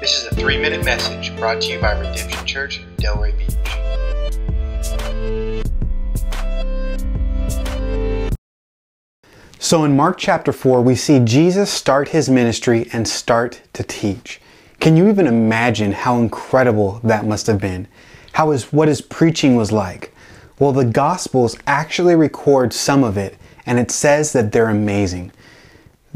This is a three minute message brought to you by Redemption Church, Delray Beach. So in Mark chapter 4, we see Jesus start his ministry and start to teach. Can you even imagine how incredible that must have been? How his, what his preaching was like? Well, the Gospels actually record some of it, and it says that they're amazing.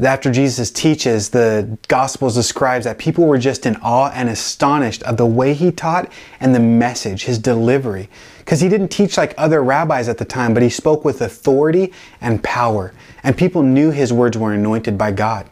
After Jesus teaches, the Gospels describes that people were just in awe and astonished of the way he taught and the message, his delivery. Because he didn't teach like other rabbis at the time, but he spoke with authority and power, and people knew his words were anointed by God.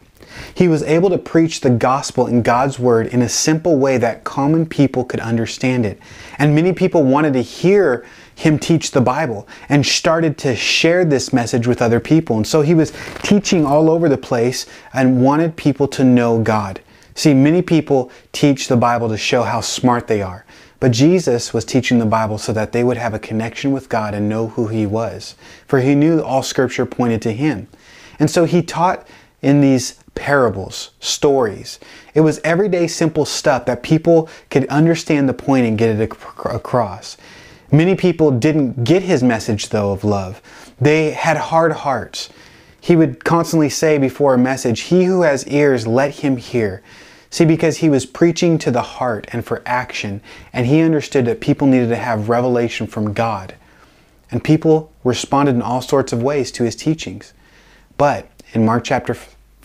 He was able to preach the gospel in God's word in a simple way that common people could understand it. And many people wanted to hear him teach the Bible and started to share this message with other people. And so he was teaching all over the place and wanted people to know God. See, many people teach the Bible to show how smart they are. But Jesus was teaching the Bible so that they would have a connection with God and know who He was. For He knew all Scripture pointed to Him. And so He taught in these parables, stories. It was everyday simple stuff that people could understand the point and get it across. Many people didn't get his message though of love. They had hard hearts. He would constantly say before a message, He who has ears, let him hear. See, because he was preaching to the heart and for action, and he understood that people needed to have revelation from God. And people responded in all sorts of ways to his teachings. But in Mark chapter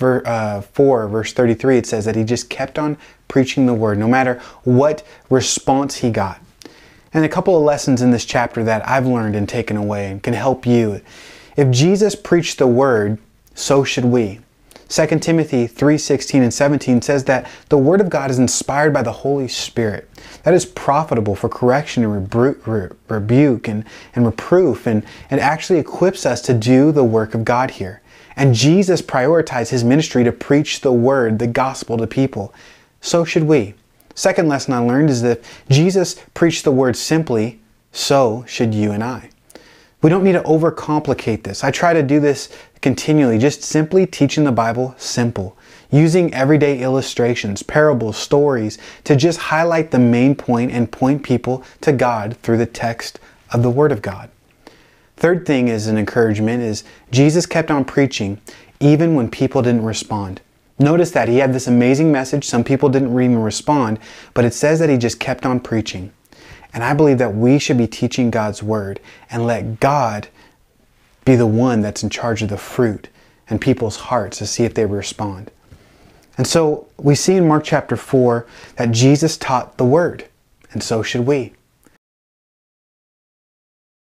uh, 4, verse 33, it says that he just kept on preaching the word, no matter what response he got. And a couple of lessons in this chapter that I've learned and taken away and can help you. If Jesus preached the word, so should we. 2 Timothy 3:16 and 17 says that the word of God is inspired by the Holy Spirit. That is profitable for correction and rebu- rebuke and, and reproof and, and actually equips us to do the work of God here. And Jesus prioritized his ministry to preach the word, the gospel to people. So should we. Second lesson I learned is that Jesus preached the word simply, so should you and I. We don't need to overcomplicate this. I try to do this continually, just simply teaching the Bible simple, using everyday illustrations, parables, stories to just highlight the main point and point people to God through the text of the Word of God. Third thing is an encouragement is Jesus kept on preaching even when people didn't respond. Notice that he had this amazing message. Some people didn't even respond, but it says that he just kept on preaching. And I believe that we should be teaching God's word and let God be the one that's in charge of the fruit and people's hearts to see if they respond. And so we see in Mark chapter 4 that Jesus taught the word, and so should we.